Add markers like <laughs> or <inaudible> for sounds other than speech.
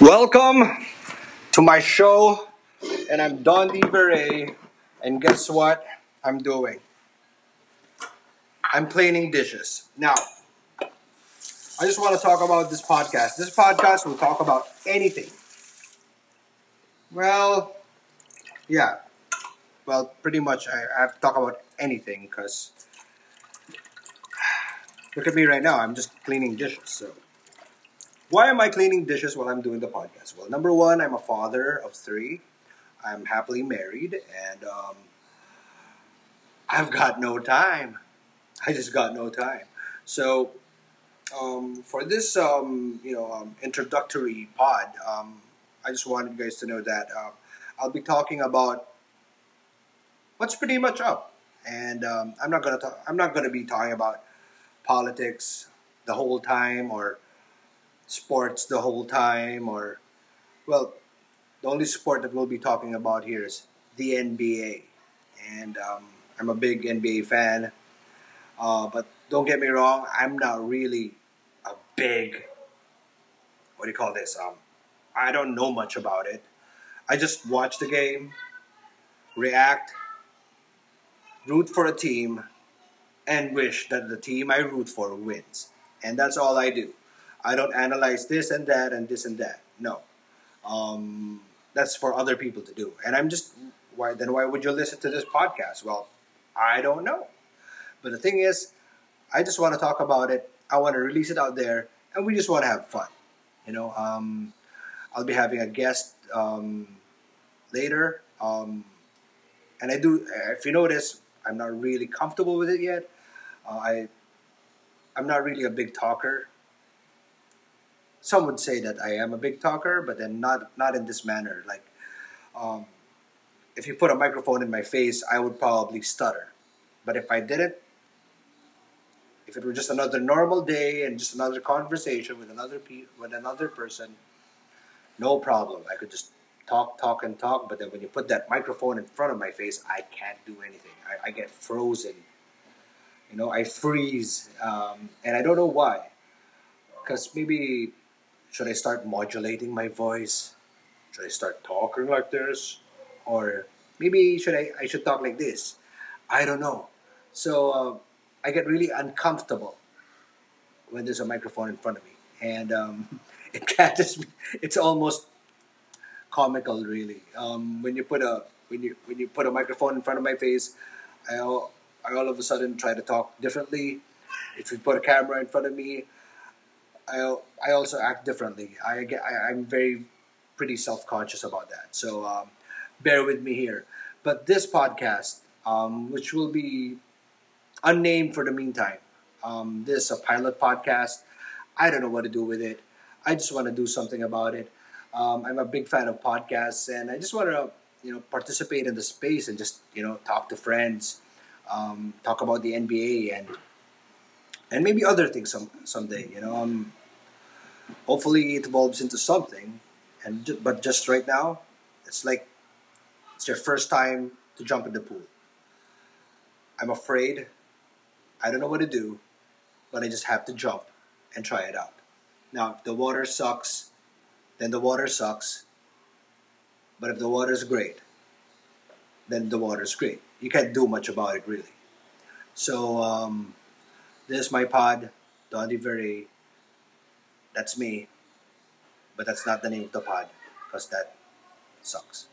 Welcome to my show, and I'm Don DeVere, and guess what I'm doing? I'm cleaning dishes. Now, I just want to talk about this podcast. This podcast will talk about anything. Well, yeah. Well, pretty much I I have to talk about anything because look at me right now. I'm just cleaning dishes. So, why am I cleaning dishes while I'm doing the podcast? Well, number one, I'm a father of three. I'm happily married, and um, I've got no time. I just got no time. So, um, for this, um, you know, um, introductory pod, um, I just wanted you guys to know that uh, I'll be talking about what's pretty much up, and um, I'm not gonna talk. I'm not gonna be talking about politics the whole time or sports the whole time or well the only sport that we'll be talking about here is the nba and um, i'm a big nba fan. Uh, but don't get me wrong i'm not really a big what do you call this um, i don't know much about it. I just watch the game react root for a team and wish that the team i root for wins. And that's all i do I don't analyze this and that and this and that. No, um, that's for other people to do. And I'm just why then why would you listen to this podcast? Well, I don't know. But the thing is, I just want to talk about it. I want to release it out there, and we just want to have fun. You know, um, I'll be having a guest um, later, um, and I do. If you notice, I'm not really comfortable with it yet. Uh, I I'm not really a big talker some would say that I am a big talker, but then not not in this manner. Like, um, if you put a microphone in my face, I would probably stutter. But if I didn't, if it were just another normal day and just another conversation with another pe- with another person, no problem. I could just talk, talk, and talk. But then when you put that microphone in front of my face, I can't do anything. I, I get frozen. You know, I freeze, um, and I don't know why. Because maybe should I start modulating my voice? Should I start talking like this? Or maybe should I, I should talk like this? I don't know. So uh, I get really uncomfortable when there's a microphone in front of me. And um, <laughs> it catches me. It's almost comical, really. Um, when you put a when you when you put a microphone in front of my face, I all, I all of a sudden try to talk differently. If you put a camera in front of me, I, I also act differently. I I, am very pretty self conscious about that. So um, bear with me here. But this podcast, um, which will be unnamed for the meantime, um, this is a pilot podcast. I don't know what to do with it. I just want to do something about it. Um, I'm a big fan of podcasts, and I just want to you know participate in the space and just you know talk to friends, um, talk about the NBA and and maybe other things some someday. You know, um, hopefully it evolves into something. And but just right now, it's like it's your first time to jump in the pool. I'm afraid. I don't know what to do, but I just have to jump and try it out. Now, if the water sucks, then the water sucks. But if the water's great, then the water's great. You can't do much about it, really. So, um, this is my pod, Don DeVere. That's me, but that's not the name of the pod because that sucks.